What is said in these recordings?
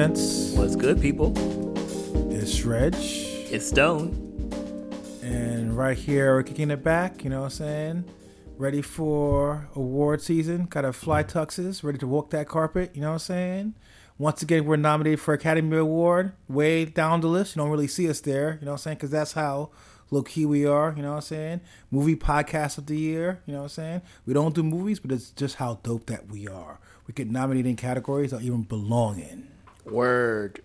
gents? What's good, people? It's Reg. It's Stone. And right here, we're kicking it back, you know what I'm saying? Ready for award season. Got our fly tuxes, ready to walk that carpet, you know what I'm saying? Once again, we're nominated for Academy Award. Way down the list. You don't really see us there, you know what I'm saying? Because that's how low key we are, you know what I'm saying? Movie podcast of the year, you know what I'm saying? We don't do movies, but it's just how dope that we are. We get nominated in categories that even belong in. Word.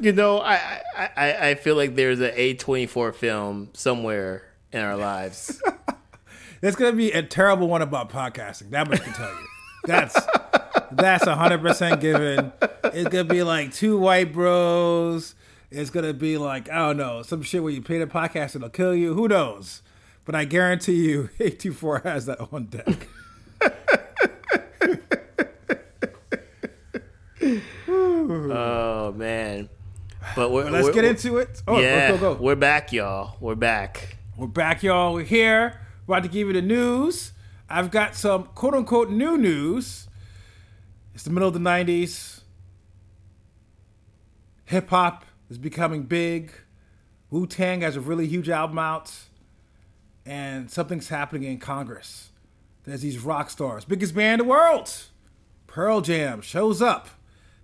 you know, I, I I feel like there's an A24 film somewhere in our lives. There's gonna be a terrible one about podcasting. That much I can tell you. That's that's hundred percent given. It's gonna be like two white bros. It's gonna be like I don't know some shit where you play the podcast it'll kill you. Who knows? But I guarantee you, A24 has that on deck. oh man. But we're, But let's we're- get into it. Oh, yeah, go, go, go. we're back, y'all. We're back. We're back, y'all. We're here. About to give you the news. I've got some quote unquote new news. It's the middle of the 90s. Hip hop is becoming big. Wu Tang has a really huge album out. And something's happening in Congress. There's these rock stars. Biggest band in the world. Pearl Jam shows up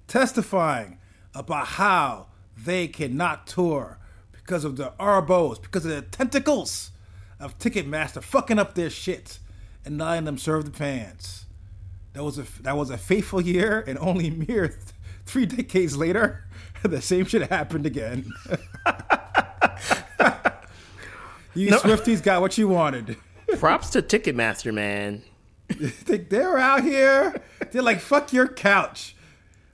testifying about how they cannot tour because of the Arbos, because of the tentacles of Ticketmaster fucking up their shit and not letting them serve the fans. That was a that was a fateful year, and only mere th- three decades later, the same shit happened again. you Swifties got what you wanted. Props to Ticketmaster, man. They, they're out here. They're like, fuck your couch.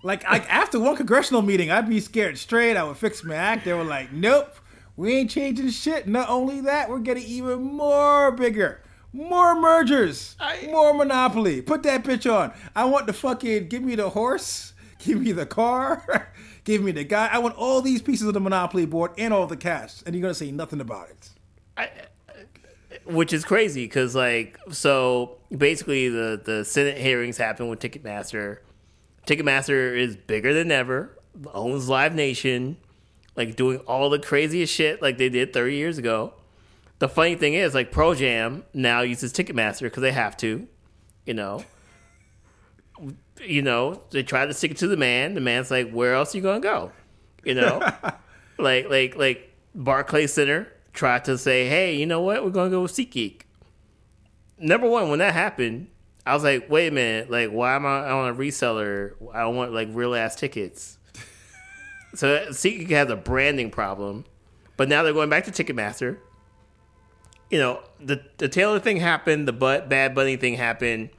Like, like after one congressional meeting, I'd be scared straight. I would fix my act. They were like, nope, we ain't changing shit. Not only that, we're getting even more bigger. More mergers. I- more monopoly. Put that bitch on. I want the fucking, give me the horse. Give me the car. give me the guy. I want all these pieces of the monopoly board and all the cash. And you're going to say nothing about it. Which is crazy because like so basically the the senate hearings happen with ticketmaster. Ticketmaster is bigger than ever owns live nation like doing all the craziest shit like they did 30 years ago. The funny thing is like Pearl Jam now uses ticketmaster because they have to you know? You know they try to stick it to the man the man's like where else are you gonna go? You know? Like like like Barclay Center tried to say, "Hey, you know what? We're gonna go with SeatGeek." Number one, when that happened, I was like, "Wait a minute! Like, why am I on a reseller? I want like real ass tickets." so SeatGeek has a branding problem, but now they're going back to Ticketmaster. You know, the the Taylor thing happened, the but Bad Bunny thing happened,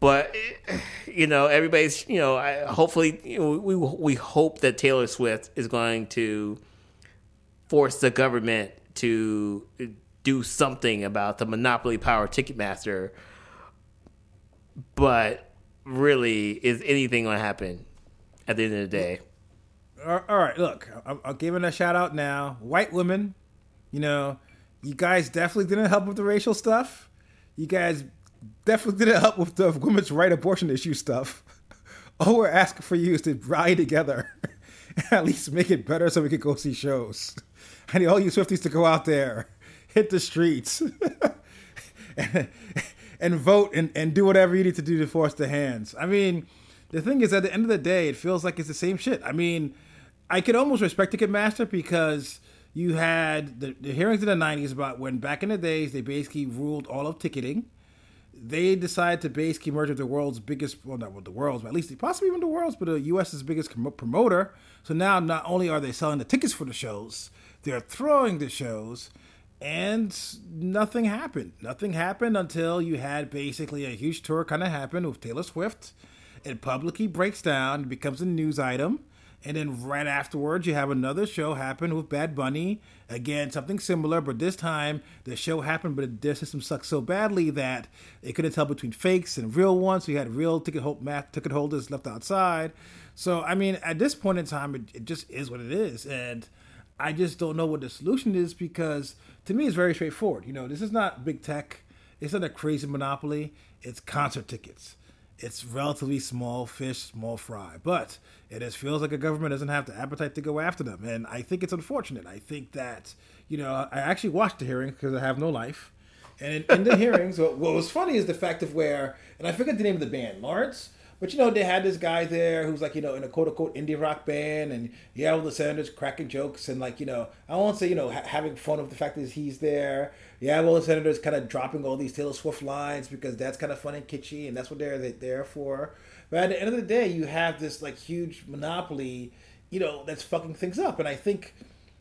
but you know, everybody's you know, I, hopefully, you know, we we hope that Taylor Swift is going to force the government to do something about the monopoly power Ticketmaster. But really, is anything going to happen at the end of the day? all right, look, I'm, giving a shout out now. White women, you know, you guys definitely didn't help with the racial stuff. You guys definitely didn't help with the women's right abortion issue stuff. All we're asking for you is to rally together at least make it better so we can go see shows. I need all you Swifties to go out there, hit the streets, and, and vote and, and do whatever you need to do to force the hands. I mean, the thing is, at the end of the day, it feels like it's the same shit. I mean, I could almost respect Ticketmaster because you had the, the hearings in the 90s about when back in the days they basically ruled all of ticketing. They decided to basically merge with the world's biggest, well, not with the world's, but at least possibly even the world's, but the U.S.'s biggest promoter. So now not only are they selling the tickets for the shows, they're throwing the shows, and nothing happened. Nothing happened until you had basically a huge tour kind of happen with Taylor Swift. It publicly breaks down, becomes a news item. And then right afterwards, you have another show happen with Bad Bunny. Again, something similar, but this time the show happened, but their system sucked so badly that they couldn't tell between fakes and real ones. So you had real ticket, hold, math, ticket holders left outside. So, I mean, at this point in time, it, it just is what it is. And I just don't know what the solution is because to me, it's very straightforward. You know, this is not big tech, it's not a crazy monopoly, it's concert tickets. It's relatively small fish, small fry. But it just feels like a government doesn't have the appetite to go after them, and I think it's unfortunate. I think that you know I actually watched the hearing because I have no life, and in, in the hearings, what, what was funny is the fact of where, and I forget the name of the band, Lawrence. But you know, they had this guy there who's like, you know, in a quote unquote indie rock band, and yeah, all the senators cracking jokes and like, you know, I won't say, you know, ha- having fun with the fact that he's there. Yeah, well, the senators kind of dropping all these Taylor Swift lines because that's kind of fun and kitschy, and that's what they're there for. But at the end of the day, you have this like huge monopoly, you know, that's fucking things up. And I think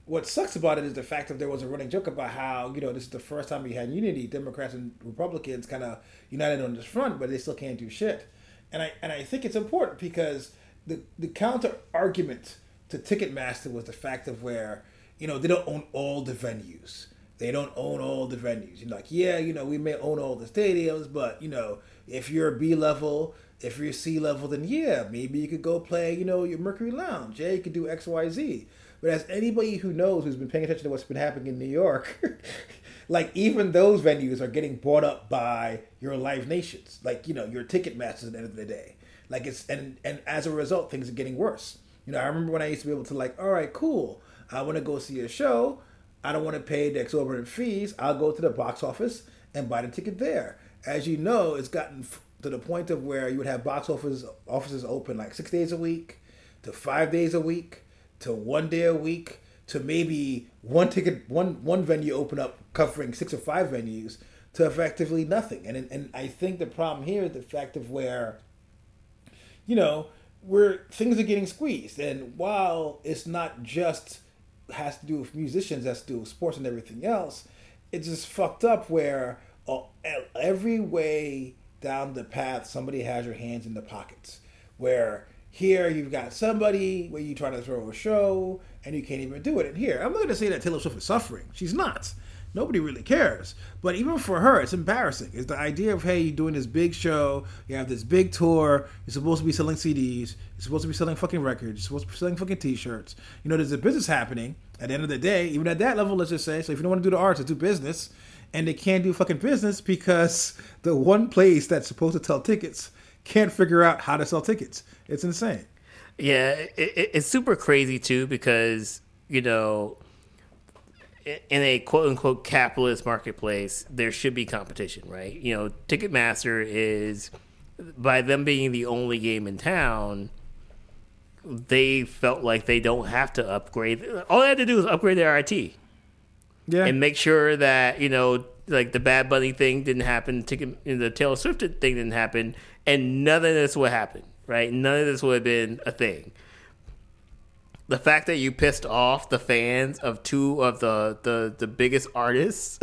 what sucks about it is the fact that there was a running joke about how you know this is the first time we had unity, Democrats and Republicans kind of united on this front, but they still can't do shit and I and I think it's important because the the counter argument to Ticketmaster was the fact of where you know they don't own all the venues. They don't own all the venues. You're like, yeah, you know, we may own all the stadiums, but you know, if you're B level, if you're C level, then yeah, maybe you could go play, you know, your Mercury Lounge. Yeah, you could do X, Y, Z. But as anybody who knows who's been paying attention to what's been happening in New York, like even those venues are getting bought up by your live nations, like you know your ticket masters at the end of the day. Like it's and and as a result, things are getting worse. You know, I remember when I used to be able to like, all right, cool, I want to go see a show. I don't want to pay the exorbitant fees. I'll go to the box office and buy the ticket there. As you know, it's gotten to the point of where you would have box office offices open like six days a week, to five days a week, to one day a week to maybe one ticket, one one venue open up covering six or five venues to effectively nothing. And and I think the problem here is the fact of where, you know, where things are getting squeezed. And while it's not just has to do with musicians, has to do with sports and everything else, it's just fucked up where uh, every way down the path somebody has your hands in the pockets. Where here you've got somebody where you try to throw a show and you can't even do it. And here, I'm not going to say that Taylor Swift is suffering. She's not. Nobody really cares. But even for her, it's embarrassing. It's the idea of, hey, you're doing this big show, you have this big tour, you're supposed to be selling CDs, you're supposed to be selling fucking records, you're supposed to be selling fucking t shirts. You know, there's a business happening at the end of the day, even at that level, let's just say. So if you don't want to do the arts, do business. And they can't do fucking business because the one place that's supposed to sell tickets can't figure out how to sell tickets. It's insane. Yeah, it, it, it's super crazy too because you know, in a quote unquote capitalist marketplace, there should be competition, right? You know, Ticketmaster is by them being the only game in town. They felt like they don't have to upgrade. All they had to do was upgrade their IT, yeah, and make sure that you know, like the Bad Bunny thing didn't happen, ticket, the Taylor Swift thing didn't happen, and none of this would happen, right? None of this would have been a thing. The fact that you pissed off the fans of two of the the, the biggest artists,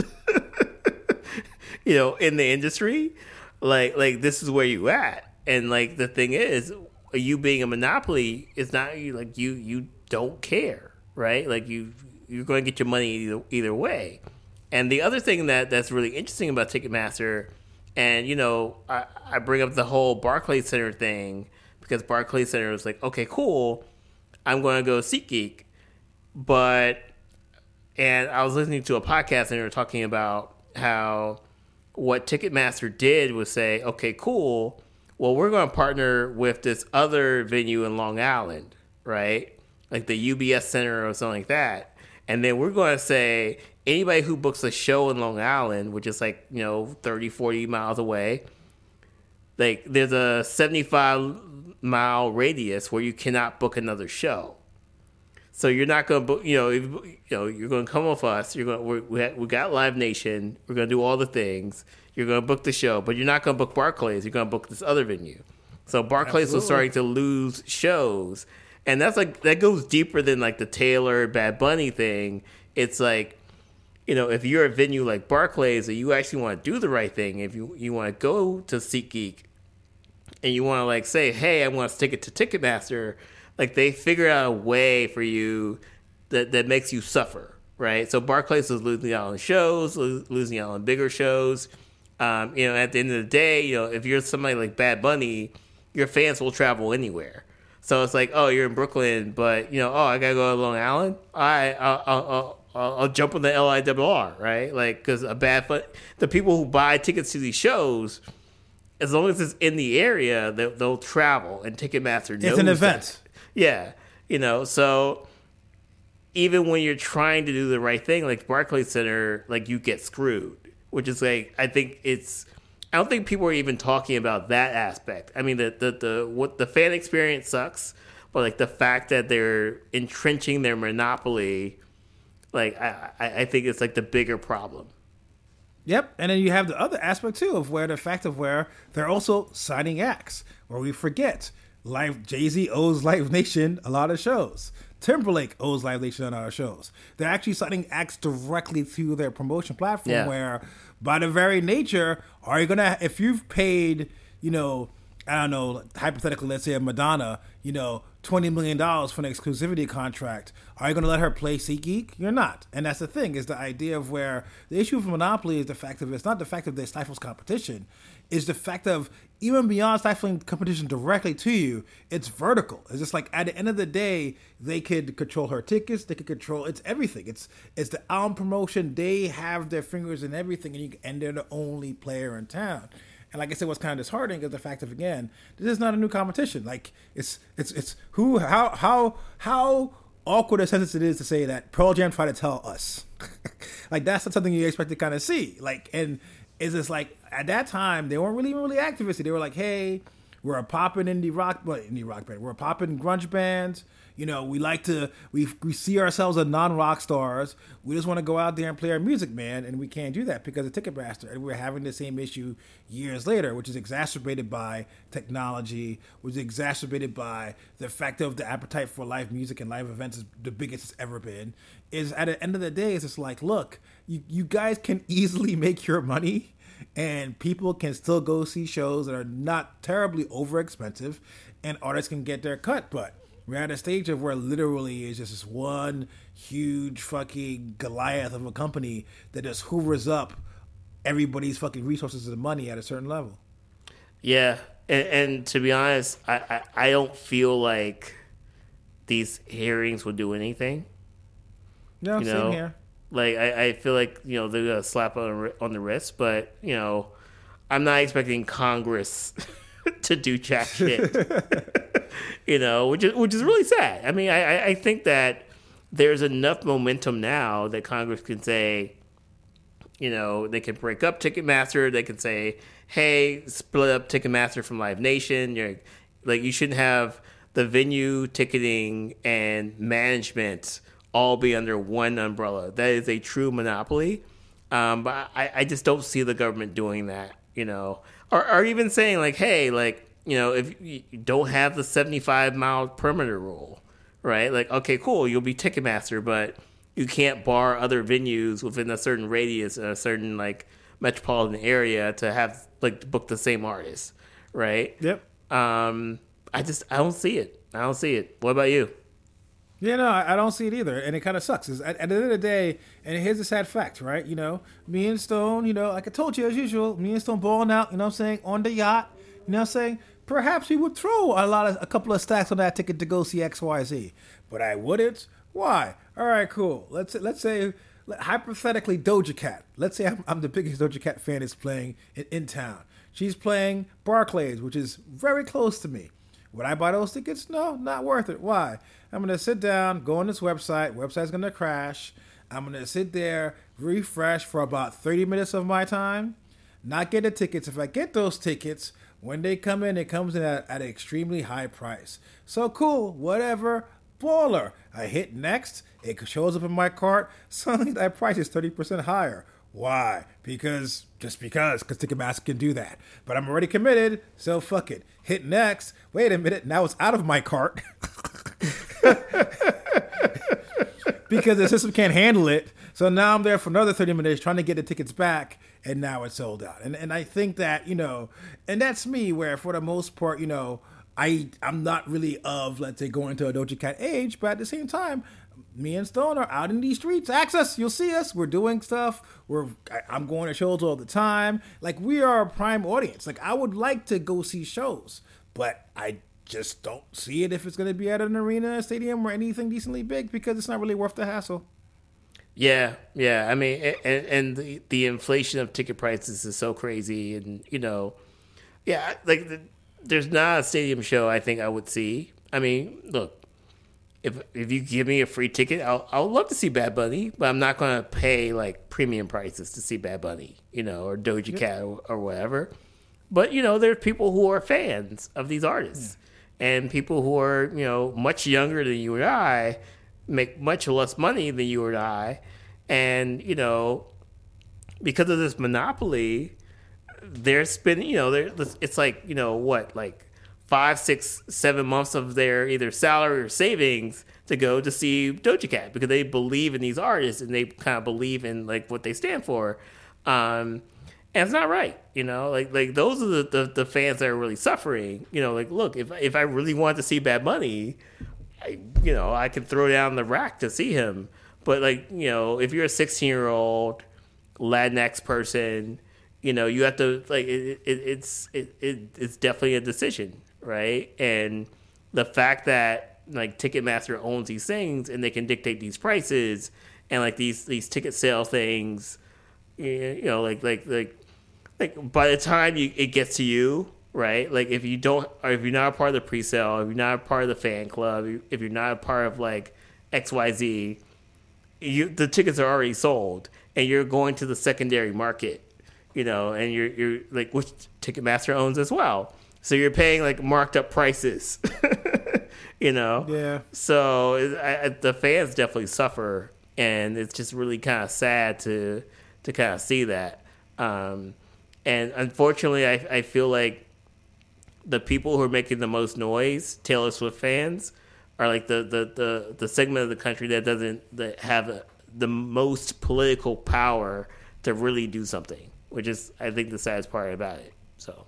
you know, in the industry, like like this is where you at, and like the thing is, you being a monopoly is not like you you don't care, right? Like you you're going to get your money either, either way. And the other thing that that's really interesting about Ticketmaster and you know, I, I bring up the whole Barclays Center thing because Barclays Center was like, okay, cool, I'm going to go SeatGeek, but and I was listening to a podcast and they were talking about how what Ticketmaster did was say, okay, cool, well, we're going to partner with this other venue in Long Island, right? Like the UBS Center or something like that. And then we're going to say, anybody who books a show in Long Island, which is like, you know, 30, 40 miles away, like there's a 75 mile radius where you cannot book another show. So you're not going to book, you know, if, you know, you're going to come with us. You're going we we we got Live Nation. We're going to do all the things. You're going to book the show, but you're not going to book Barclays. You're going to book this other venue. So Barclays Absolutely. was starting to lose shows. And that's like that goes deeper than like the Taylor Bad Bunny thing. It's like you know, if you're a venue like Barclays and you actually want to do the right thing, if you, you want to go to SeatGeek and you want to like say, hey, I want to stick it to Ticketmaster, like they figure out a way for you that, that makes you suffer, right? So Barclays is losing out on shows, losing out on bigger shows. Um, you know, at the end of the day, you know, if you're somebody like Bad Bunny, your fans will travel anywhere. So it's like, oh, you're in Brooklyn, but you know, oh, I gotta go to Long Island. I, I'll, I'll, I'll, I'll jump on the LIRR, right? Like, because a bad foot, the people who buy tickets to these shows as long as it's in the area, they'll, they'll travel, and Ticketmaster knows It's an that. event. Yeah, you know, so even when you're trying to do the right thing, like Barclays Center, like you get screwed, which is like I think it's. I don't think people are even talking about that aspect. I mean, the the, the what the fan experience sucks, but like the fact that they're entrenching their monopoly, like I I, I think it's like the bigger problem. Yep, and then you have the other aspect too of where the fact of where they're also signing acts, where we forget Live Jay Z owes Live Nation a lot of shows. Timberlake owes Live Nation a lot of shows. They're actually signing acts directly to their promotion platform, Yeah. where by the very nature, are you gonna if you've paid, you know, I don't know, hypothetically, let's say a Madonna, you know, twenty million dollars for an exclusivity contract. Are you going to let her play SeatGeek? You're not, and that's the thing is the idea of where the issue of monopoly is the fact of it's not the fact that they stifles competition, is the fact of even beyond stifling competition directly to you, it's vertical. It's just like at the end of the day, they could control her tickets, they could control it's everything. It's it's the album promotion. They have their fingers in everything, and you, and they're the only player in town. And like I said, what's kind of disheartening is the fact of again, this is not a new competition. Like it's it's it's who how how how awkward a sentence it is to say that Pearl Jam tried to tell us. like that's not something you expect to kind of see. Like and is this like at that time they weren't really really activistic. They were like, hey, we're a poppin' indie rock, well, indie rock band. We're a poppin' grunge band. You know, we like to we we see ourselves as non rock stars. We just want to go out there and play our music, man, and we can't do that because of Ticketmaster. And we're having the same issue years later, which is exacerbated by technology, which is exacerbated by the fact of the appetite for live music and live events is the biggest it's ever been. Is at the end of the day, it's just like, look, you you guys can easily make your money and people can still go see shows that are not terribly over expensive and artists can get their cut but we're at a stage of where literally is just this one huge fucking goliath of a company that just hoovers up everybody's fucking resources and money at a certain level Yeah, and, and to be honest, I, I I don't feel like these hearings will do anything. no You same know, here like I, I feel like you know they're gonna slap on the on the wrist, but you know, I'm not expecting Congress to do jack shit. you know, which is which is really sad. I mean, I I- think that there's enough momentum now that Congress can say, you know, they can break up Ticketmaster. They can say, hey, split up Ticketmaster from Live Nation. You're like you shouldn't have the venue ticketing and management all be under one umbrella. That is a true monopoly. Um, but I, I just don't see the government doing that, you know, or, or even saying like, hey, like, you know, if you don't have the 75 mile perimeter rule, right? Like, okay, cool, you'll be Ticketmaster, but you can't bar other venues within a certain radius, a certain like metropolitan area to have like to book the same artist, right? yep Um, I just I don't see it. I don't see it. What about you? Yeah, no, I I don't see it either, and it kind of sucks. At, at the end of the day, and here's a sad fact, right? You know, me and Stone, you know, like I told you as usual, me and Stone balling out. You know, what I'm saying on the yacht. You know, what I'm saying perhaps we would throw a lot of a couple of stacks on that ticket to go see X Y Z, but I wouldn't. Why? All right, cool. Let's let's say hypothetically Doja Cat. Let's say I'm, I'm the biggest Doja Cat fan is playing in, in town. She's playing Barclays, which is very close to me. Would I buy those tickets? No, not worth it. Why? I'm gonna sit down, go on this website. Website's gonna crash. I'm gonna sit there, refresh for about 30 minutes of my time, not get the tickets. If I get those tickets, when they come in, it comes in at, at an extremely high price. So cool, whatever. Baller. I hit next. It shows up in my cart. Suddenly, that price is 30% higher. Why? Because just because, because Ticketmaster can do that. But I'm already committed, so fuck it. Hit next. Wait a minute, now it's out of my cart because the system can't handle it. So now I'm there for another 30 minutes trying to get the tickets back, and now it's sold out. And and I think that you know, and that's me. Where for the most part, you know, I I'm not really of let's say going to a Doja Cat age, but at the same time, me and Stone are out in these streets. Access, you'll see us. We're doing stuff. We're I, I'm going to shows all the time. Like we are a prime audience. Like I would like to go see shows, but I just don't see it if it's going to be at an arena, a stadium, or anything decently big because it's not really worth the hassle. Yeah, yeah. I mean, and, and the, the inflation of ticket prices is so crazy, and you know, Yeah, like the, there's not a stadium show I think I would see. I mean, look, if if you give me a free ticket, I'll I'll love to see Bad Bunny, but I'm not going to pay like premium prices to see Bad Bunny, you know, or Doja Cat or, or whatever. But you know, there's people who are fans of these artists, and people who are you know much younger than you and I make much less money than you and I, and you know, because of this monopoly, they're spending. You know, they're it's like you know what like five, six, seven months of their either salary or savings to go to see Doja Cat because they believe in these artists and they kind of believe in like what they stand for. Um, and it's not right, you know. Like like those are the, the, the fans that are really suffering. You know, like look, if if I really want to see Bad Bunny I, you know, I can throw down the rack to see him. But like you know, if you're a 16 year old Latinx person, you know, you have to like it, it, it's it, it it's definitely a decision, right? And the fact that like Ticketmaster owns these things and they can dictate these prices and like these these ticket sale things, you know, like like like like by the time you, it gets to you, right? Like if you don't, or if you're not a part of the pre-sale, if you're not a part of the fan club, if you're not a part of like X Y Z, you the tickets are already sold, and you're going to the secondary market, you know, and you're you're like which Ticketmaster owns as well, so you're paying like marked up prices, you know. Yeah. So I, I, the fans definitely suffer, and it's just really kind of sad to to kind of see that. Um, and unfortunately, I, I feel like the people who are making the most noise, Taylor Swift fans, are like the the, the, the segment of the country that doesn't that have the most political power to really do something, which is I think the saddest part about it. So.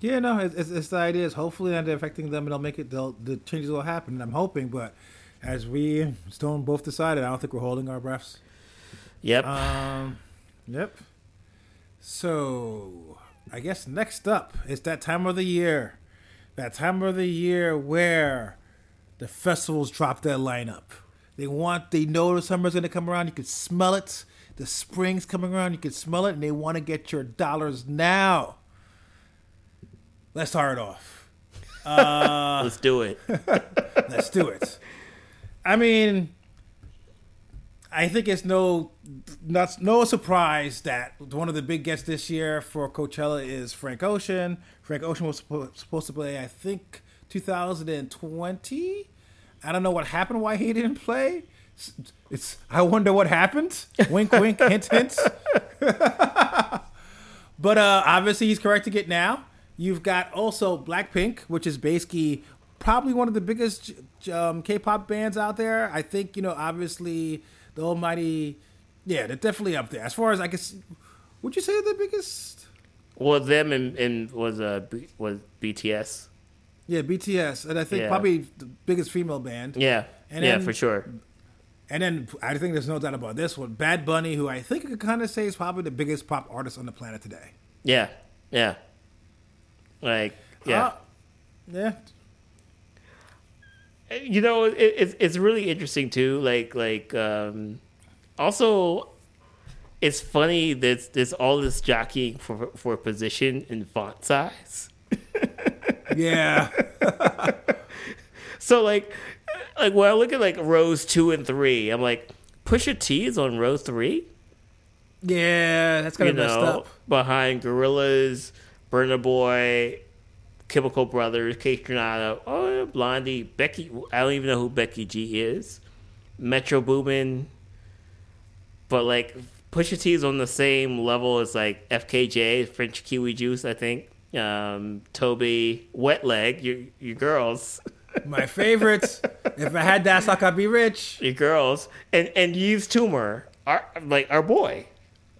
Yeah, no, it's, it's, it's the idea is hopefully not affecting them. It'll make it. They'll, the changes will happen. I'm hoping, but as we Stone both decided, I don't think we're holding our breaths. Yep. Um. Yep. So, I guess next up is that time of the year. That time of the year where the festivals drop their lineup. They want, they know the summer's going to come around. You can smell it. The spring's coming around. You can smell it, and they want to get your dollars now. Let's start it off. Uh, Let's do it. let's do it. I mean, I think it's no not no surprise that one of the big gets this year for Coachella is Frank Ocean. Frank Ocean was supposed to play, I think, 2020. I don't know what happened. Why he didn't play? It's. I wonder what happened. Wink, wink, hint, hint. but uh, obviously, he's correcting it now. You've got also Blackpink, which is basically probably one of the biggest um, K-pop bands out there. I think you know, obviously the Almighty, yeah, they're definitely up there. As far as I guess, would you say the biggest? Well, them and, and was uh was BTS. Yeah, BTS, and I think Yeah. probably the biggest female band. Yeah, And yeah, then- for sure. And then I think there's no doubt about this one. Bad Bunny, who I think you could kind of say is probably the biggest pop artist on the planet today. Yeah, yeah. Like, yeah. Uh, yeah. you know it, it's it's really interesting too like like um also it's funny that there's all this jockeying for for position and font size Yeah. so like like when i look at like rows two and three i'm like pusha t is on row three yeah. That's kind of messed know up. behind Gorillaz Burna Boy chemical brothers Kaytranada, oh blondie becky i don't even know who becky g is metro boomin but like pusha t is on the same level as like fkj french kiwi juice i think um toby wet leg your, your girls. My favorites. if I had that, I could be rich. your girls. And and Yves tumor. Our like our boy.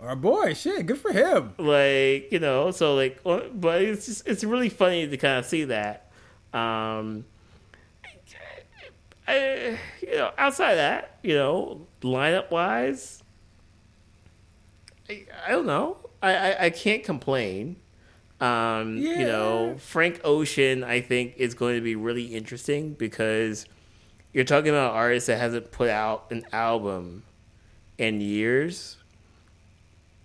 Our boy, shit, good for him. like you know so like uh, but it's just it's really funny to kind of see that. Um I, you know outside of that you know lineup wise I, I don't know. I, I i can't complain um you know frank ocean i think is going to be really interesting because you're talking about an artist that hasn't put out an album in years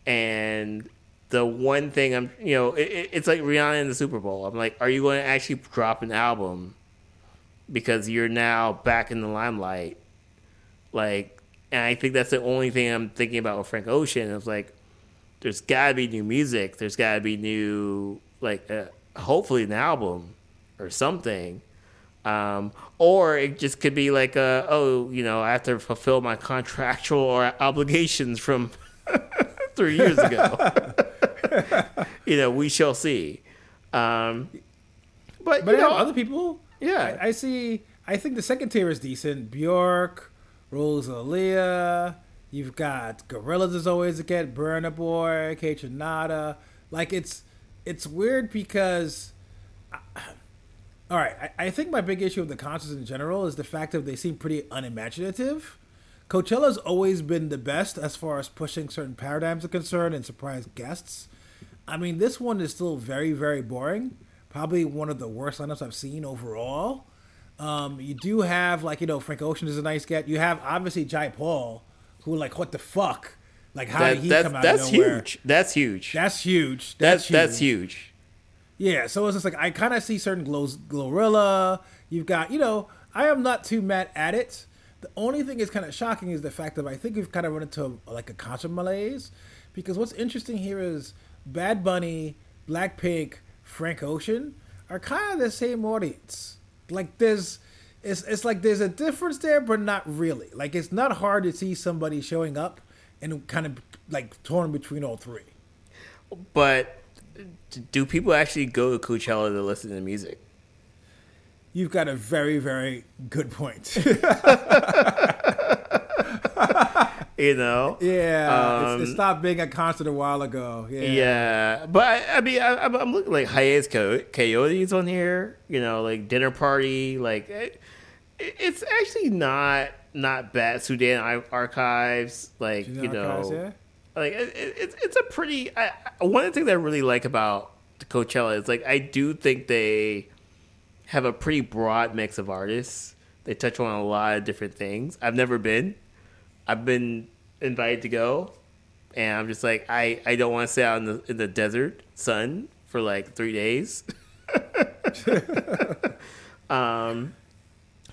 and the one thing I'm, you know, it, it's like Rihanna in the Super Bowl. I'm like, are you going to actually drop an album because you're now back in the limelight? Like, and I think that's the only thing I'm thinking about with Frank Ocean. It's like, there's got to be new music. There's got to be new, like, uh, hopefully an album or something. Um, or it just could be like, uh, oh, you know, I have to fulfill my contractual obligations from three years ago. you know, we shall see. Um, but But you know, other people, yeah, I, I see. I think the second tier is decent. Bjork, Rosalia. You've got Gorillaz is always a get. Burna Boy, Kaytranada. Like it's it's weird because. All right, I, I think my big issue with the concerts in general is the fact that they seem pretty unimaginative. Coachella's always been the best as far as pushing certain paradigms are concerned and surprise guests. I mean, this one is still very, very boring. Probably one of the worst lineups I've seen overall. Um, you do have like you know Frank Ocean is a nice get. You have obviously Jai Paul, who like what the fuck, like how did he that's come out that's of nowhere? huge. That's huge. That's huge. that's That's that's huge. huge. Yeah, so it's just like I kind of see certain glows, Glorilla. You've got, you know, I am not too mad at it. The only thing is kind of shocking is the fact that I think we've kind of run into like a concert malaise, because what's interesting here is Bad Bunny, Blackpink, Frank Ocean are kind of the same audience. Like there's, it's it's like there's a difference there, but not really. Like it's not hard to see somebody showing up and kind of like torn between all three. But do people actually go to Coachella to listen to music? You've got a very, very good point. You know? yeah, it's, it Um, stopped being a concert a while ago. Yeah, Yeah, but I, I mean, I, I'm, I'm looking like Hiatus Co- Coyotes on here. You know, like dinner party. Like it, it's actually not not bad. Sudan Archives. Like you know, Archives, yeah? like it, it, it's it's a pretty. I, one of the things I really like about the Coachella is like I do think they have a pretty broad mix of artists. They touch on a lot of different things. I've never been. I've been invited to go, and I'm just like I, I don't want to stay out in the in the desert sun for like three days. um,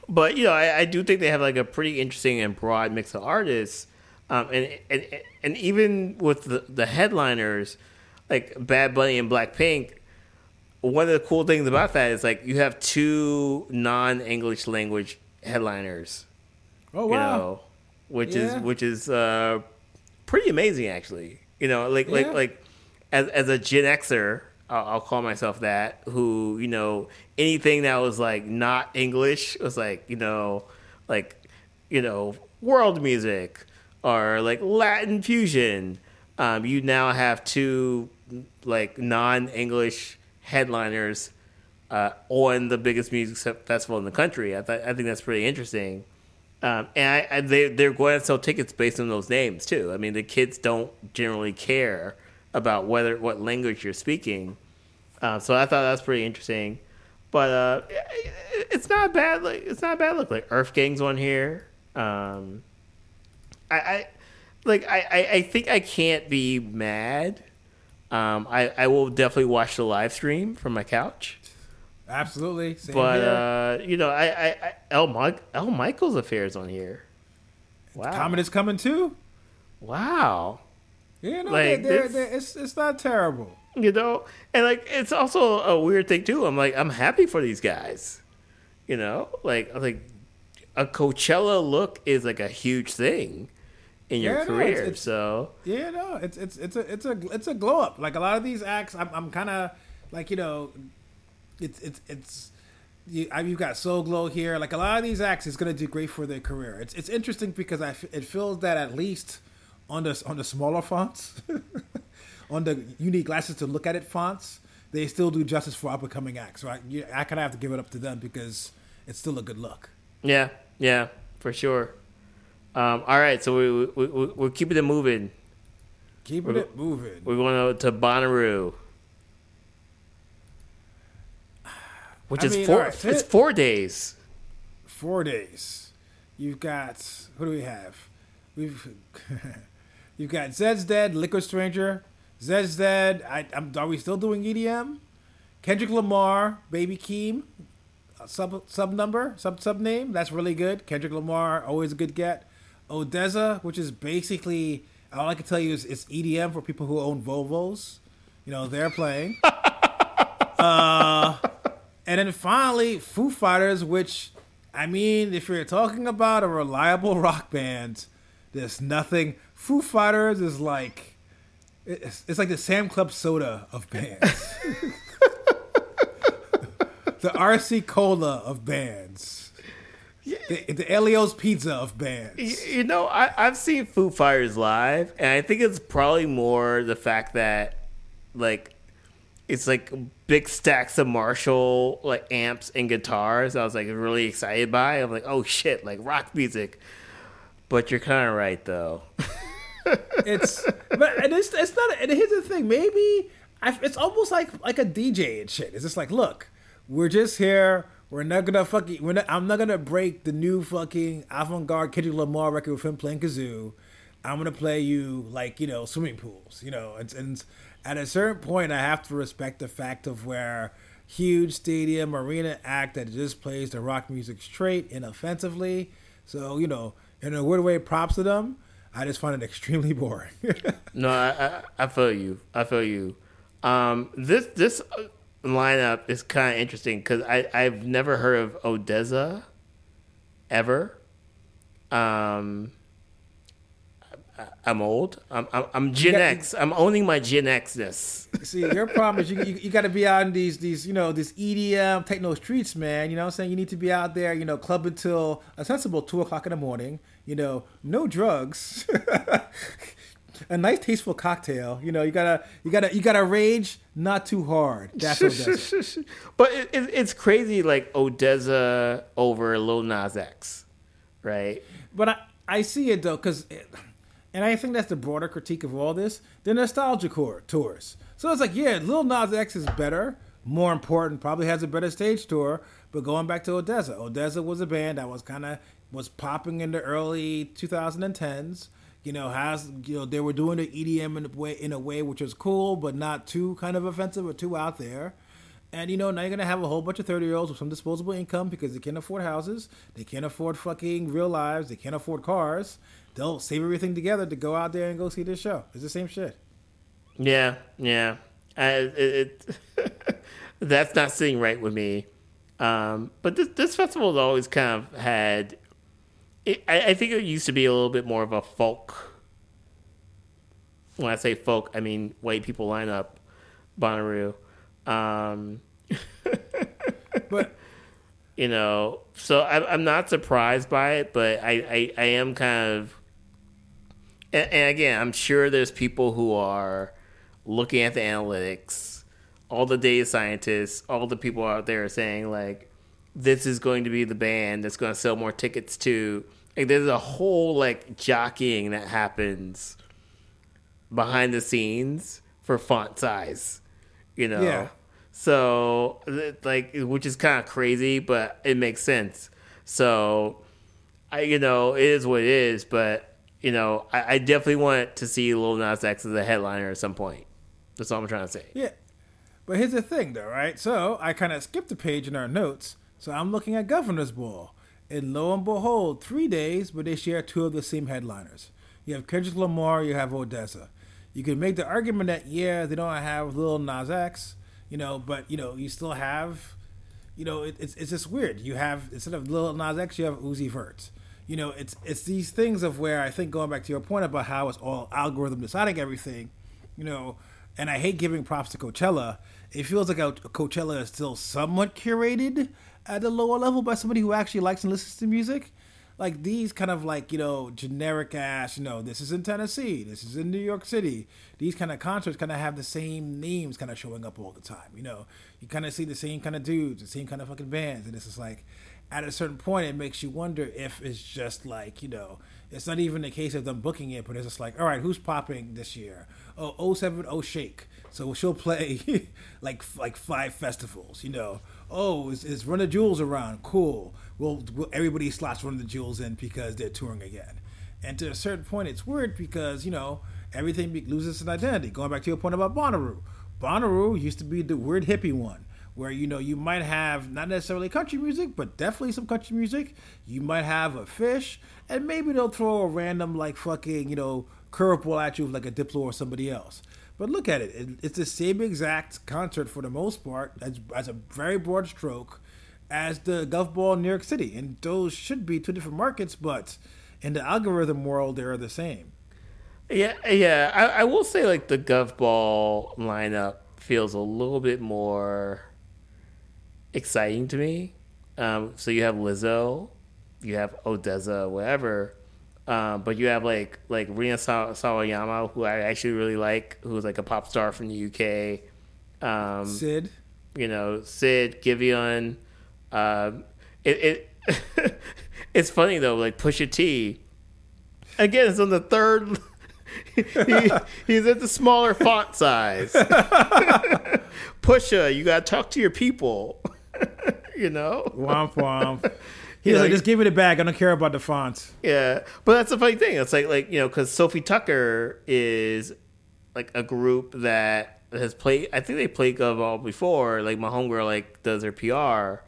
but you know I, I do think they have like a pretty interesting and broad mix of artists, um, and and and even with the, the headliners like Bad Bunny and Blackpink. One of the cool things about that is like you have two non English language headliners Oh you wow. know, which Yeah. is which is uh, pretty amazing actually. You know, like Yeah. like like as as a Gen Xer, I'll, I'll call myself that. Who you know anything that was like not English was like you know like you know world music or like Latin fusion. Um, you now have two like non English headliners uh, on the biggest music festival in the country. I, th- I think that's pretty interesting. Um, and I, I, they, they're going to sell tickets based on those names too. I mean, the kids don't generally care about whether what language you're speaking. Uh, so I thought that's pretty interesting. But uh, it- it's not bad. Like it's not bad look. Like Earth Gang's on here. Um, I, I like I, I think I can't be mad. Um, I, I will definitely watch the live stream from my couch. Absolutely. Same But here. uh, you know, I, I, I El Mike El Michels Affairs on here. Wow! Comet is coming too. Wow! Yeah, no, Like, they're, they're, this- they're, it's it's not terrible. You know, and like it's also a weird thing too. I'm like, I'm happy for these guys. You know, like I like a Coachella look is like a huge thing in your Yeah, no, career. it's- it's- so Yeah, no, it's it's it's a it's a it's a glow up. Like a lot of these acts, I'm I'm kind of like you know, it's it's it's. You, I, you've got Soul Glo here. Like a lot of these acts, is going to do great for their career. It's it's interesting because I f- it feels that at least on the on the smaller fonts, on the you need glasses to look at it fonts, they still do justice for up and coming acts. So I, you, I kind of have to give it up to them because it's still a good look. yeah, yeah, for sure. Um, all right, so we, we, we we're keeping it moving. Keeping it moving. We're going to, to Bonnaroo, which I is mean, four. right, it's four days. four days. You've got who do we have? We've you've got Zed's Dead, Liquid Stranger, Zed's dead. I, I'm, are we still doing EDM? Kendrick Lamar, Baby Keem, sub sub number, sub sub name. That's really good. Kendrick Lamar, always a good get. ODESZA, which is basically all I can tell you is it's EDM for people who own Volvos. You know, they're playing. uh, and then finally, Foo Fighters, which I mean, if you're talking about a reliable rock band, there's nothing. Foo Fighters is like it's, it's like the Sam Club Soda of bands. the RC Cola of bands. The, the Elio's Pizza of bands. You, you know, I, I've seen Foo Fighters live, and I think it's probably more the fact that, like, it's like big stacks of Marshall like amps and guitars. I was like really excited by. I'm like, oh shit, like rock music. But you're kind of right though. it's but and it's it's not. And here's the thing, maybe I, it's almost like like a DJ and shit. It's just like, look, we're just here. We're not gonna fucking. We're not, I'm not gonna break the new fucking avant-garde Kendrick Lamar record with him playing kazoo. I'm gonna play you like you know swimming pools, you know, and, and at a certain point, I have to respect the fact of where huge stadium arena act that just plays the rock music straight inoffensively. So you know, in a weird way, props to them. I just find it extremely boring. no, I, I, I feel you. I feel you. Um, this this lineup is kind of interesting because I I've never heard of ODESZA ever. Um, I'm old. I'm I'm, I'm Gen got, X. I'm owning my Gen Xness. See, your problem is you you, you got to be out in these these you know this EDM techno streets, man. You know what I'm saying? You need to be out there, you know, club until a sensible two o'clock in the morning. You know, no drugs. a nice tasteful cocktail. You know, you gotta you gotta you gotta rage, not too hard. That's ODESZA. but it, it, it's crazy, like ODESZA over Lil Nas X, right? But I I see it though, because and I think that's the broader critique of all this. The nostalgia core tours. So it's like, yeah, Lil Nas X is better, more important, probably has a better stage tour. But going back to ODESZA, ODESZA was a band that was kind of was popping in the early 2010s. You know, has you know they were doing the EDM in a way in a way which was cool, but not too kind of offensive or too out there. And you know, now you're gonna have a whole bunch of 30 year olds with some disposable income because they can't afford houses, they can't afford fucking real lives, they can't afford cars, they'll save everything together to go out there and go see this show. It's the same shit. Yeah, yeah. I, it, it that's not sitting right with me. Um, but this this festival has always kind of had. It, I, I think it used to be a little bit more of a folk. When I say folk, I mean white people line up, Bonnaroo. Um, but you know, so I, I'm not surprised by it, but I, I, I am kind of and, and again, I'm sure there's people who are looking at the analytics, all the data scientists, all the people out there saying like, this is going to be the band that's going to sell more tickets to. Like, there's a whole like jockeying that happens behind the scenes for font size, you know. Yeah. So like, which is kind of crazy, but it makes sense. So, I you know it is what it is, but you know, I, I, definitely want to see Lil Nas X as a headliner at some point. That's all I'm trying to say. Yeah. But here's the thing, though, right? So I kind of skipped a page in our notes. So I'm looking at Governor's Ball. And lo and behold, three days, but they share two of the same headliners. You have Kendrick Lamar, you have ODESZA. You can make the argument that, yeah, they don't have Lil Nas X, you know, but, you know, you still have, you know, it, it's, it's just weird. You have, instead of Lil Nas X, you have Uzi Vert you know, it's it's these things of where I think going back to your point about how it's all algorithm deciding everything, you know, and I hate giving props to Coachella. It feels like Coachella is still somewhat curated at a lower level by somebody who actually likes and listens to music. Like these kind of like, you know, generic ass, you know, this is in Tennessee, this is in New York City. These kind of concerts kind of have the same names kind of showing up all the time, you know. You kind of see the same kind of dudes, the same kind of fucking bands, and it's just like, at a certain point, it makes you wonder if it's just like, you know, it's not even a case of them booking it, but it's just like, all right, who's popping this year? Oh, 070 Shake. So she'll play like like five festivals, you know. Oh, is, is Run the Jewels around? Cool. Well, everybody slots Run the Jewels in because they're touring again. And to a certain point, it's weird because you know everything loses its identity. Going back to your point about Bonnaroo, Bonnaroo used to be the weird hippie one, where you know you might have not necessarily country music, but definitely some country music. You might have a fish, and maybe they'll throw a random like fucking you know curveball at you with like a Diplo or somebody else. But look at it; it it's the same exact concert for the most part, as, as a very broad stroke, as the Gov Ball in New York City, and those should be two different markets, but in the algorithm world, they're the same. Yeah, yeah. I, I will say like the Gov Ball lineup feels a little bit more exciting to me. Um, so you have Lizzo, you have ODESZA, whatever. Um, but you have like like Rina Sawayama, who I actually really like, who's like a pop star from the UK. Um, Sid, you know, Sid, Giveon. Um, it, it it's funny though, like Pusha T. Again, it's on the third. he, he's at the smaller font size. Pusha, you gotta talk to your people. you know. womp womp. He's like, like- just give it it back. I don't care about the fonts. Yeah, but that's the funny thing. It's like like you know because Sofi Tukker is like a group that has played. I think they played Gov before. Like my homegirl like does their PR,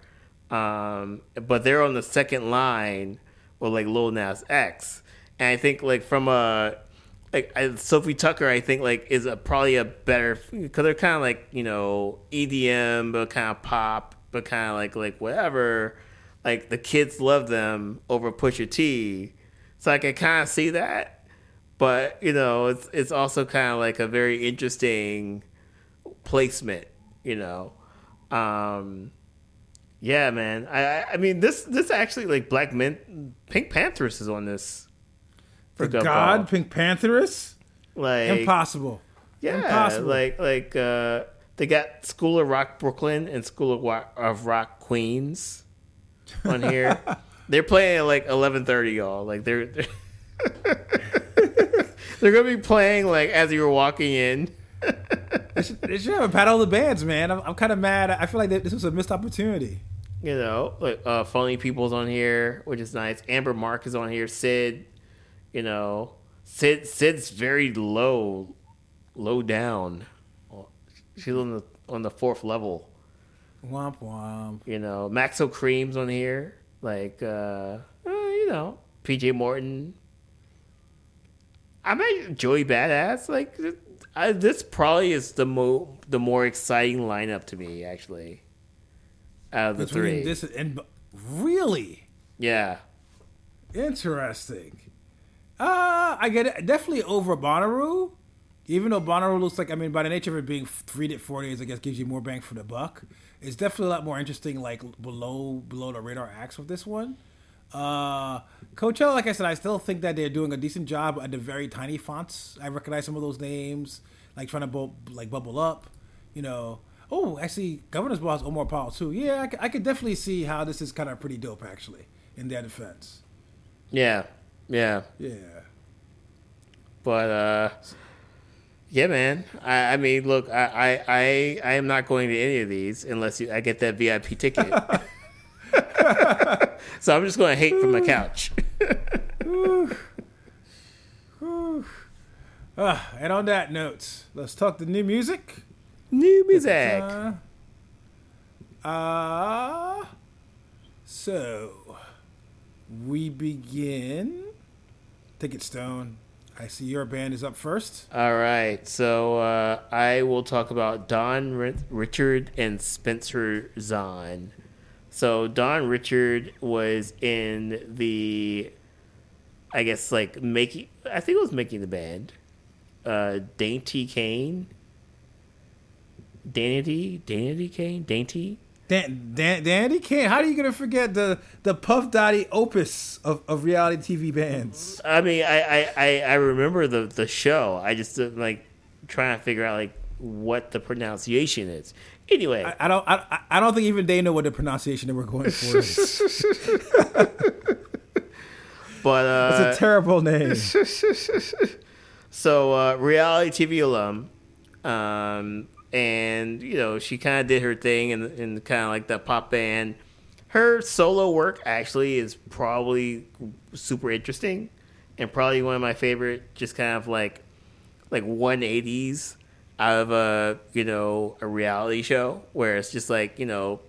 um, but they're on the second line with like Lil Nas X, and I think like from a like I, Sofi Tukker, I think like is a probably a better because they're kind of like you know EDM but kind of pop but kind of like like whatever. Like the kids love them over Pusha T, so I can kind of see that. But you know, it's it's also kind of like a very interesting placement. You know, um, yeah, man. I I- mean this this actually like Black Men PinkPantheress is on this. For The God, Ball. PinkPantheress, like impossible. yeah, Impossible. like like uh, they got School of Rock Brooklyn and School of, Wa- of Rock Queens on here. they're playing at like eleven thirty, y'all. Like they're they're, they're gonna be playing like as you were walking in. They should, they should have a battle of the bands, man. I'm, I'm kind of mad. I feel like this was a missed opportunity. You know, like uh, funny people's on here, which is nice. Amber Mark is on here. Sid, you know, Sid Sid's very low, low down. She's on the on the fourth level. Womp womp. You know, Maxo Kream's on here. Like, uh, uh, you know, PJ Morton. I met Joey Badass. Like, I, this probably is the mo the more exciting lineup to me, actually. Out of the Between three, this and really yeah, interesting. Uh, I get it. Definitely over Bonnaroo. Even though Bonnaroo looks like, I mean, by the nature of it being three to four days, I guess gives you more bang for the buck. It's definitely a lot more interesting, like below below the radar acts with this one. Uh, Coachella, like I said, I still think that they're doing a decent job at the very tiny fonts. I recognize some of those names, like trying to bu- like bubble up, you know. Oh, actually, Governor's Ball has Omar Apollo too. Yeah, I, c- I could definitely see how this is kind of pretty dope, actually, in their defense. yeah, yeah. Yeah. But uh, yeah, man. I, I mean, look, I, I I I am not going to any of these unless you, I get that VIP ticket. so I'm just going to hate from the couch. Ah, and on that note, let's talk the new music. New music. Uh, uh, so we begin. Ticket Stone. I see your band is up first. All right, so uh, I will talk about Dawn Ri- Richard and Spencer Zahn. So Dawn Richard was in the, I guess like making. I think it was making the band, uh, Dainty Kane. Dainty, Dainty Kane, Dainty. Dan, Dan, Danny Kane. How are you gonna forget the the Puff Daddy opus of, of reality TV bands? I mean, I, I, I, I remember the the show. I just uh, like trying to figure out like what the pronunciation is. Anyway, I, I don't. I, I don't think even they know what the pronunciation that we're going for is. but uh, It's a terrible name. So uh, reality TV alum, um, and you know she kind of did her thing in, in kind of like the pop band. Her solo work actually is probably super interesting, and probably one of my favorite, just kind of like like 180s out of a you know a reality show where it's just like you know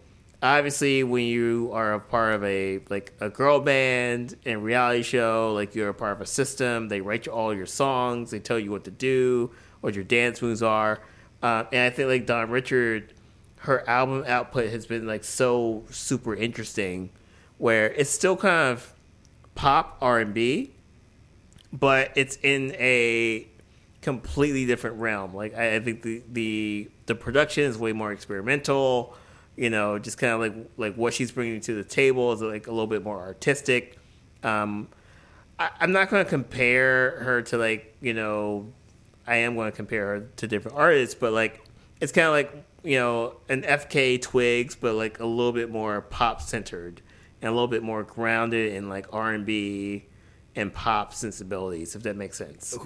obviously when you are a part of a like a girl band and reality show like you're a part of a system they write you all your songs they tell you what to do what your dance moves are uh, and i think like dawn richard her album output has been like so super interesting where it's still kind of pop r&b but it's in a completely different realm like i, I think the, the the production is way more experimental you know, just kind of like like what she's bringing to the table is like a little bit more artistic. Um, I, am not going to compare her to like you know, I am going to compare her to different artists, but like it's kind of like you know an FKA Twigs, but like a little bit more pop centered and a little bit more grounded in like R and B and pop sensibilities, if that makes sense.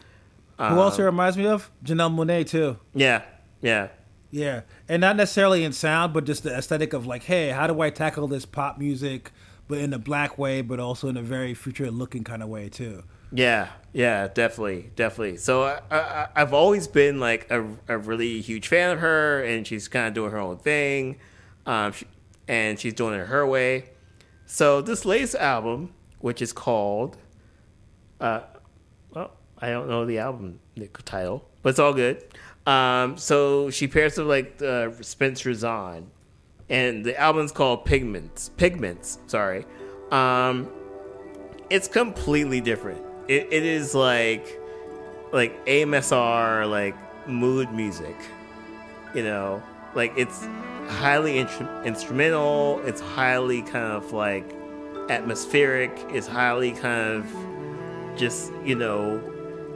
Who um, else it reminds me of? Janelle Monáe too. Yeah, yeah. Yeah, and not necessarily in sound, but just the aesthetic of like, hey, how do I tackle this pop music, but in a black way, but also in a very future-looking kind of way too. Yeah, yeah, definitely, definitely. So I, I, I've always been like a, a really huge fan of her, and she's kind of doing her own thing, um, she, and she's doing it her way. So this latest album, which is called, uh, well, I don't know the album title, but it's all good. Um, so she pairs with like uh, Spencer Zahn, and the album's called Pigments. Pigments, sorry. Um, it's completely different. It, it is like like AMSR, like mood music. You know, like it's highly instru- instrumental. It's highly kind of like atmospheric. It's highly kind of just you know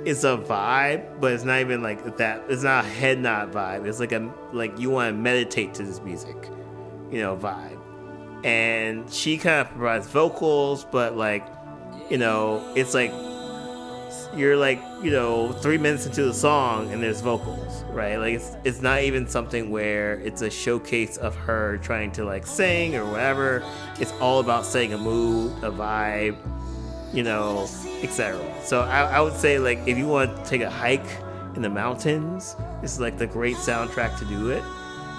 it's a vibe, but it's not even like that. It's not a head nod vibe. It's like a like you want to meditate to this music, you know, vibe. And she kind of provides vocals, but like, you know, it's like you're like you know three minutes into the song and there's vocals, right? Like it's it's not even something where it's a showcase of her trying to like sing or whatever. It's all about setting a mood, a vibe, you know, etc. So I, I, would say like if you want to take a hike in the mountains, this is like the great soundtrack to do it.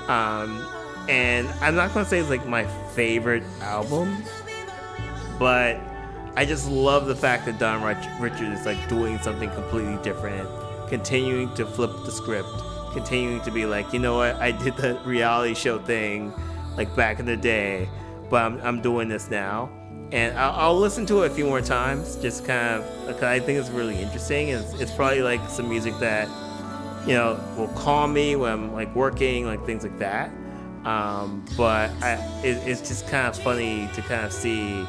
Um, and I'm not gonna say it's like my favorite album, but I just love the fact that Dawn Richard is like doing something completely different, continuing to flip the script, continuing to be like, you know what, I did the reality show thing like back in the day, but I'm, I'm doing this now and I'll, I'll, listen to it a few more times, just kind of because I think it's really interesting. It's, it's probably like some music that you know will calm me when I'm like working, like things like that. Um, but I, it, it's just kind of funny to kind of see,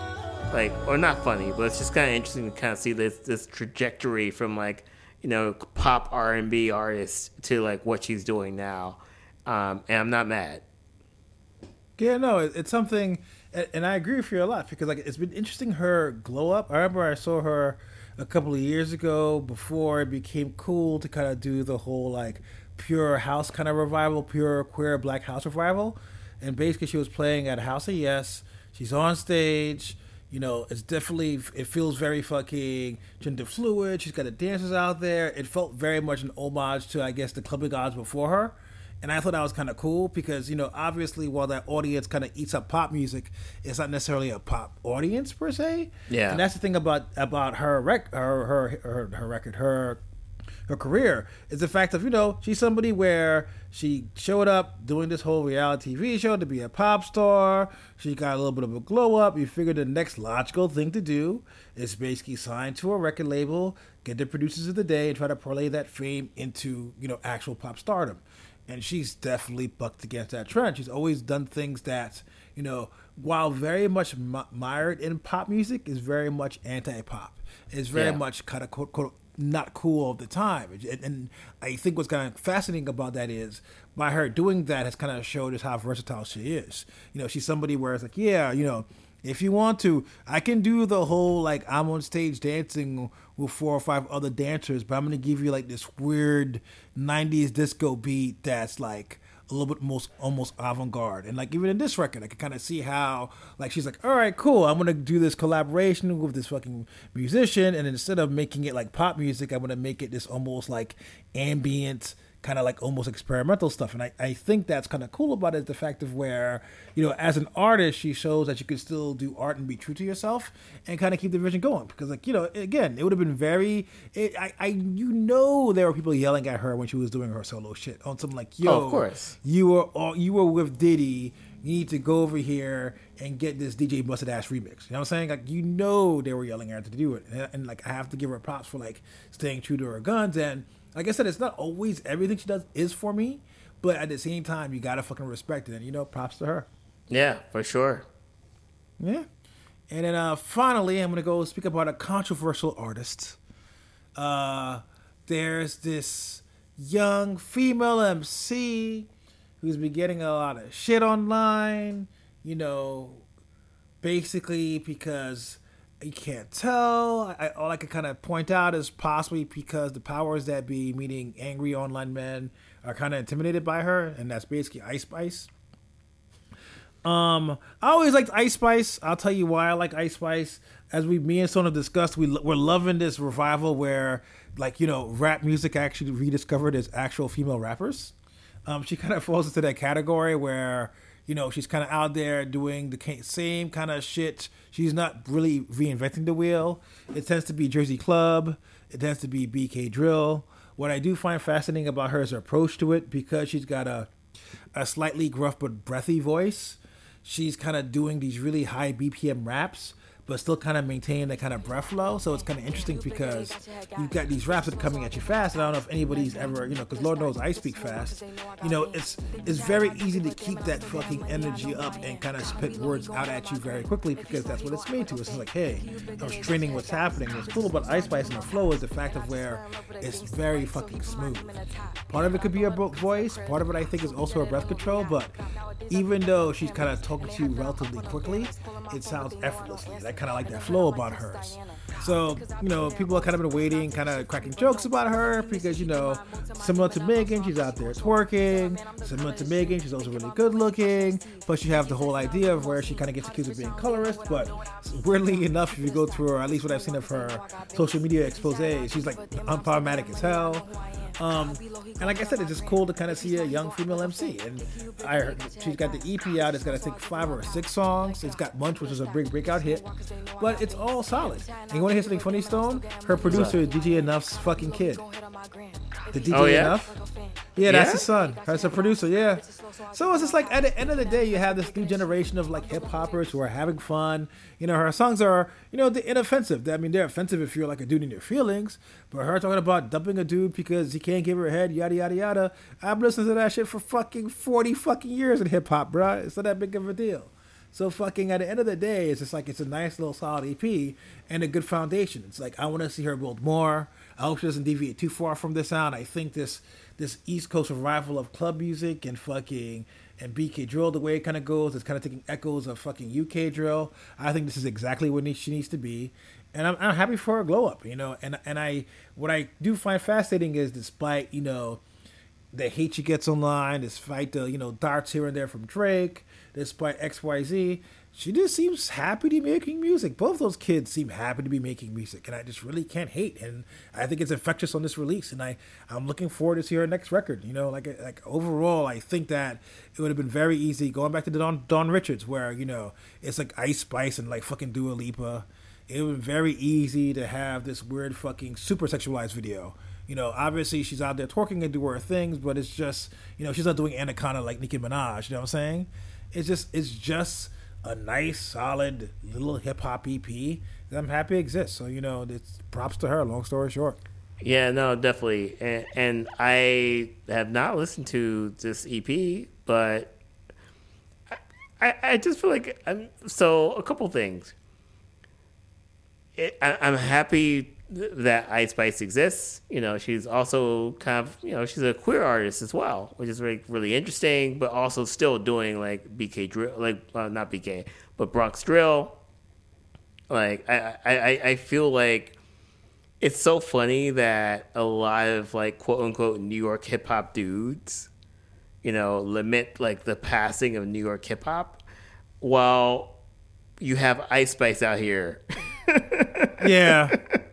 like, or not funny, but it's just kind of interesting to kind of see this this trajectory from like you know pop R and B artist to like what she's doing now. Um, and I'm not mad. Yeah, no, it's something and, and I agree with you a lot because like it's been interesting her glow up. I remember I saw her a couple of years ago before it became cool to kind of do the whole like pure house kind of revival, pure queer black house revival. And basically, she was playing at House of Yes. She's on stage. You know, it's definitely it feels very fucking gender fluid. She's got the dancers out there. It felt very much an homage to I guess the clubbing gods before her and I thought that was kind of cool because you know obviously while that audience kind of eats up pop music, it's not necessarily a pop audience per se. Yeah, and that's the thing about about her rec her her her, her record her her career is the fact of you know she's somebody where she showed up doing this whole reality TV show to be a pop star. She got a little bit of a glow up. You figure the next logical thing to do is basically sign to a record label, get the producers of the day, and try to parlay that fame into you know actual pop stardom and she's definitely bucked against that trend. She's always done things that, you know, while very much mired in pop music, is very much anti-pop. It's very yeah. much kind of quote, quote not cool all the time. And, and I think what's kind of fascinating about that is by her doing that has kind of showed us how versatile she is. You know, she's somebody where it's like, yeah, you know, if you want to, I can do the whole like I'm on stage dancing with four or five other dancers, but I'm gonna give you like this weird '90s disco beat that's like a little bit most almost avant-garde. And like even in this record i can kind of see how like she's like all right cool i'm gonna do this collaboration with this fucking musician and instead of making it like pop music i'm gonna make it this almost like ambient kind of like almost experimental stuff. And I, I think that's kind of cool about it is the fact of where, you know, as an artist, she shows that you can still do art and be true to yourself and kind of keep the vision going. Because, like, you know, again, it would have been very, it, I, I, you know, there were people yelling at her when she was doing her solo shit on something like, yo, Oh, of course. you were, all, you were with Diddy. You need to go over here and get this DJ Busted Ass remix. You know what I'm saying? Like, you know, they were yelling at her to do it. And, and like, I have to give her props for like staying true to her guns and, like I said, it's not always everything she does is for me, but at the same time, you gotta fucking respect it. And you know, props to her. Yeah, for sure. Yeah. And then uh, finally, I'm gonna go speak about a controversial artist. Uh, there's this young female MC who's been getting a lot of shit online. You know, basically because you can't tell. I, all I can kind of point out is possibly because the powers that be, meaning angry online men, are kind of intimidated by her, and that's basically Ice Spice. Um, I always liked Ice Spice. I'll tell you why I like Ice Spice. As we, me and Son have discussed, we we're loving this revival where, like you know, rap music actually rediscovered as actual female rappers. Um, she kind of falls into that category where you know she's kind of out there doing the same kind of shit. She's not really reinventing the wheel. It tends to be Jersey Club. It tends to be BK Drill. What I do find fascinating about her is her approach to it because she's got a a slightly gruff but breathy voice. She's kind of doing these really high BPM raps, but still kind of maintain that kind of breath flow. So it's kind of interesting because you've got these raps that are coming at you fast. And I don't know if anybody's ever, you know, because Lord knows I speak fast. You know, it's it's very easy to keep that fucking energy up and kind of spit words out at you very quickly because that's what it's made to. It's like, hey, I was training what's happening. What's cool about Ice Spice and the flow is the fact of where it's very fucking smooth. Part of it could be her voice. Part of it, I think, is also her breath control. But even though she's kind of talking to you relatively quickly, it sounds effortlessly. I kind of like that flow about hers. So, you know, people have kind of been waiting, kind of cracking jokes about her because, you know, similar to Megan, she's out there twerking. Similar to Megan, she's also really good looking. Plus, you have the whole idea of where she kind of gets accused of being colorist. But weirdly enough, if you go through her, at least what I've seen of her social media expose, she's like unproblematic as hell. Um, and like I said, it's just cool to kind of see a young female MC. And I heard she's got the EP out. It's got I think five or six songs. It's got Munch, which is a big breakout hit. But it's all solid. And you want to hear something funny, Stone? Her producer is DJ Enuff's fucking kid. The DJ Oh, yeah? Enuff. Yeah, that's Yeah? his son. That's a producer. Yeah. So it's just like at the end of the day, you have this new generation of like hip hoppers who are having fun. You know, her songs are you know they're inoffensive. I mean, they're offensive if you're like a dude in your feelings. But her talking about dumping a dude because he can't give her a head, yada yada yada. I've listened to that shit for fucking forty fucking years in hip hop, bruh. It's not that big of a deal. So fucking at the end of the day, it's just like it's a nice little solid EP and a good foundation. It's like I want to see her build more. I hope she doesn't deviate too far from this sound. I think this this East Coast revival of club music and fucking and BK drill the way it kind of goes, it's kind of taking echoes of fucking UK drill. I think this is exactly what she needs to be, and I'm, I'm happy for her glow up. You know, and and I what I do find fascinating is despite you know the hate she gets online, despite the you know darts here and there from Drake, despite X Y Z, she just seems happy to be making music. Both those kids seem happy to be making music, and I just really can't hate. And I think it's infectious on this release, and I I'm looking forward to see her next record. You know, like like overall, I think that it would have been very easy going back to Dawn Dawn Richards, where you know it's like Ice Spice and like fucking Dua Lipa. It would be very easy to have this weird fucking super sexualized video. You know, obviously she's out there twerking and doing her things, but it's just, you know, she's not doing Anaconda like Nicki Minaj. You know what I'm saying? It's just, it's just a nice, solid little hip hop EP that I'm happy exists. So you know, it's props to her. Long story short. Yeah, no, definitely. And, and I have not listened to this EP, but I, I just feel like I'm so a couple things. It, I, I'm happy th- that Ice Spice exists. You know, she's also kind of you know she's a queer artist as well, which is really really interesting. But also still doing like BK drill, like uh, not BK, but Bronx drill. Like I I, I- I feel like it's so funny that a lot of like quote unquote New York hip hop dudes, you know, limit like the passing of New York hip hop, while you have Ice Spice out here. Yeah.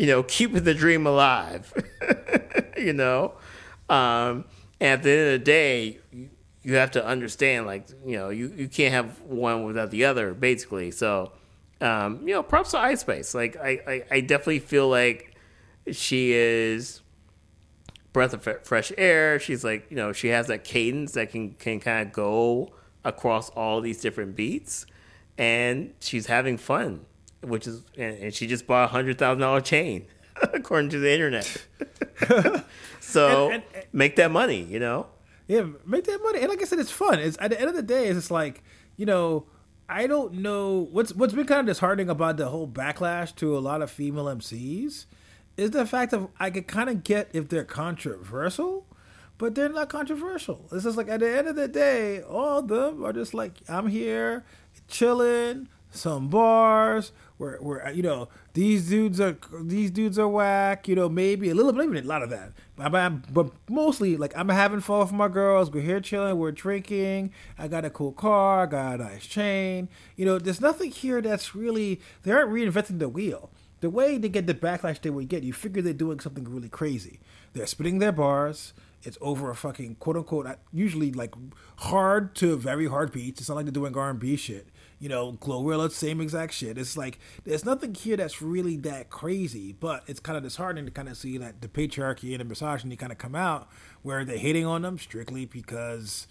you know, keeping the dream alive. you know, um, and at the end of the day, you, you have to understand, like, you know, you, you can't have one without the other, basically. So, um, you know, props to Ice Spice. Like, I, I, I definitely feel like she is breath of fresh air. She's like, you know, she has that cadence that can can kind of go across all these different beats, and she's having fun, which is, and, she just bought a hundred thousand dollar chain, according to the internet. so and- and- make that money, you know. Yeah, make that money. And like I said, it's fun. It's at the end of the day, it's just like you know, I don't know what's what's been kind of disheartening about the whole backlash to a lot of female MCs is the fact of I could kind of get if they're controversial, but they're not controversial. It's just like at the end of the day, all of them are just like I'm here, chilling, some bars. Where, where you know these dudes are these dudes are whack. You know maybe a little, maybe a lot of that, but, but, but mostly like I'm having fun with my girls. We're here chilling. We're drinking. I got a cool car. I got a nice chain. You know, there's nothing here that's really they aren't reinventing the wheel. The way they get the backlash they would get, you figure they're doing something really crazy. They're spitting their bars. It's over a fucking quote unquote uh, usually like hard to very hard beats. It's not like they're doing R and B shit. You know, Glorilla, same exact shit. It's like there's nothing here that's really that crazy, but it's kind of disheartening to kind of see that the patriarchy and the misogyny kind of come out where they're hating on them strictly because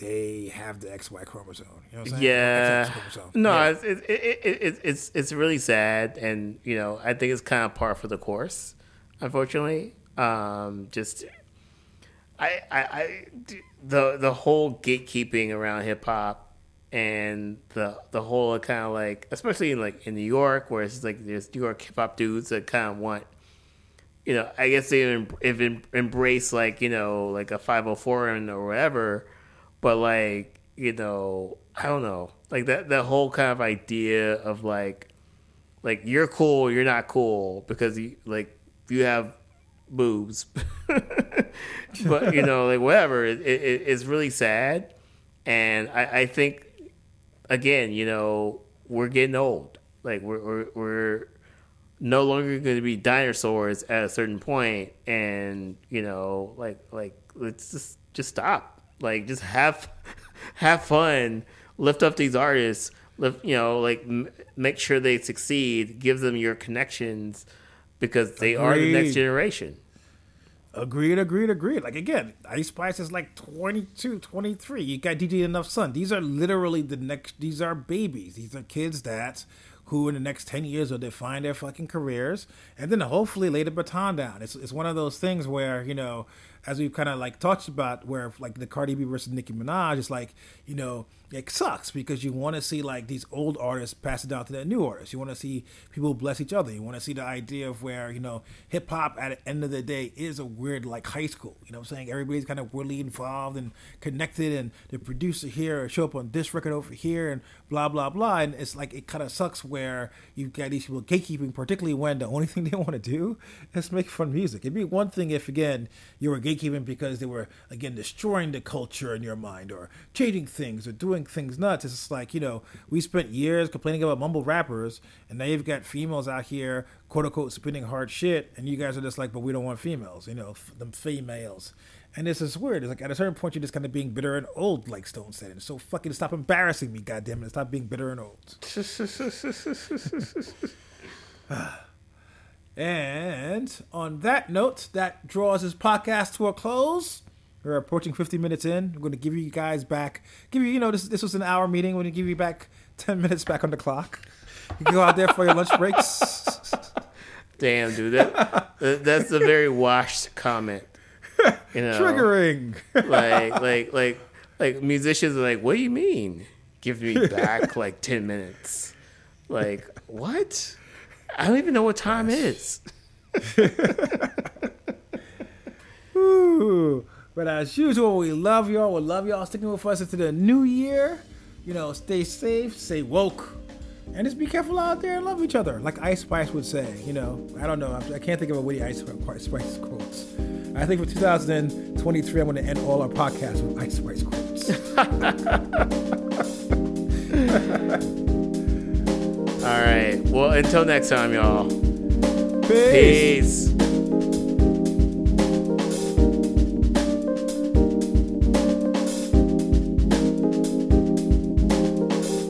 they have the XY chromosome. You know what I'm saying? Yeah. Chromosome. No, Yeah. it's, it, it, it, it, it's it's really sad, and you know, I think it's kind of par for the course. Unfortunately, um, just I, I, I, the the whole gatekeeping around hip hop and the the whole kind of like, especially in like in New York, where it's like there's New York hip hop dudes that kind of want you know, I guess they em- embrace like you know like a five hundred four and or whatever, but like you know I don't know. Like that that whole kind of idea of like like you're cool you're not cool because you like you have boobs, but you know like whatever it, it, it's really sad, and I, I think again you know we're getting old. Like we're we're, we're no longer going to be dinosaurs at a certain point and you know like like let's just just stop. Like just have have fun lift up these artists lift you know like m- make sure they succeed give them your connections because they are the next generation Agreed, agreed, agreed. Like again, Ice Spice is like 22, 23. You got DJ Enuff Son. These are literally the next. These are babies. These are kids that who in the next 10 years will define their fucking careers and then hopefully lay the baton down. It's, it's one of those things where, you know, as we've kind of like talked about, where like the Cardi B versus Nicki Minaj is like, you know, it sucks because you want to see like these old artists pass it down to the new artists. You want to see people bless each other. You want to see the idea of where, you know, hip hop at the end of the day is a weird like high school. You know what I'm saying? Everybody's kind of weirdly involved and connected and the producer here show up on this record over here and blah blah blah. And it's like it kind of sucks where you've got these people gatekeeping, particularly when the only thing they want to do is make fun music. It'd be one thing if again you were gatekeeping because they were again destroying the culture in your mind or changing things or doing things nuts. It's just like, you know, we spent years complaining about mumble rappers and now you've got females out here, quote unquote, spinning hard shit, and you guys are just like, but we don't want females, you know, f- them females. And this is weird. It's like at a certain point, you're just kind of being bitter and old, like Stone said. And so fucking stop embarrassing me, goddamn it. Stop being bitter and old. And on that note, that draws this podcast to a close. We're approaching 50 minutes in. I'm going to give you guys back, give you, you know, this this was an hour meeting. We're going to give you back 10 minutes back on the clock. You can go out there for your lunch breaks. damn dude that, that- that's a very washed comment you know Triggering. like like like like musicians are like what do you mean give me back like 10 minutes like what i don't even know what time it is Ooh. But as usual, we love y'all. We love y'all sticking with us into the new year. You know, stay safe, stay woke, And just be careful out there and love each other, like Ice Spice would say. You know, I don't know. I can't think of a witty Ice Spice quotes. I think for 2023, I'm going to end all our podcasts with Ice Spice quotes. all right. Well, until next time, y'all. Peace. Peace.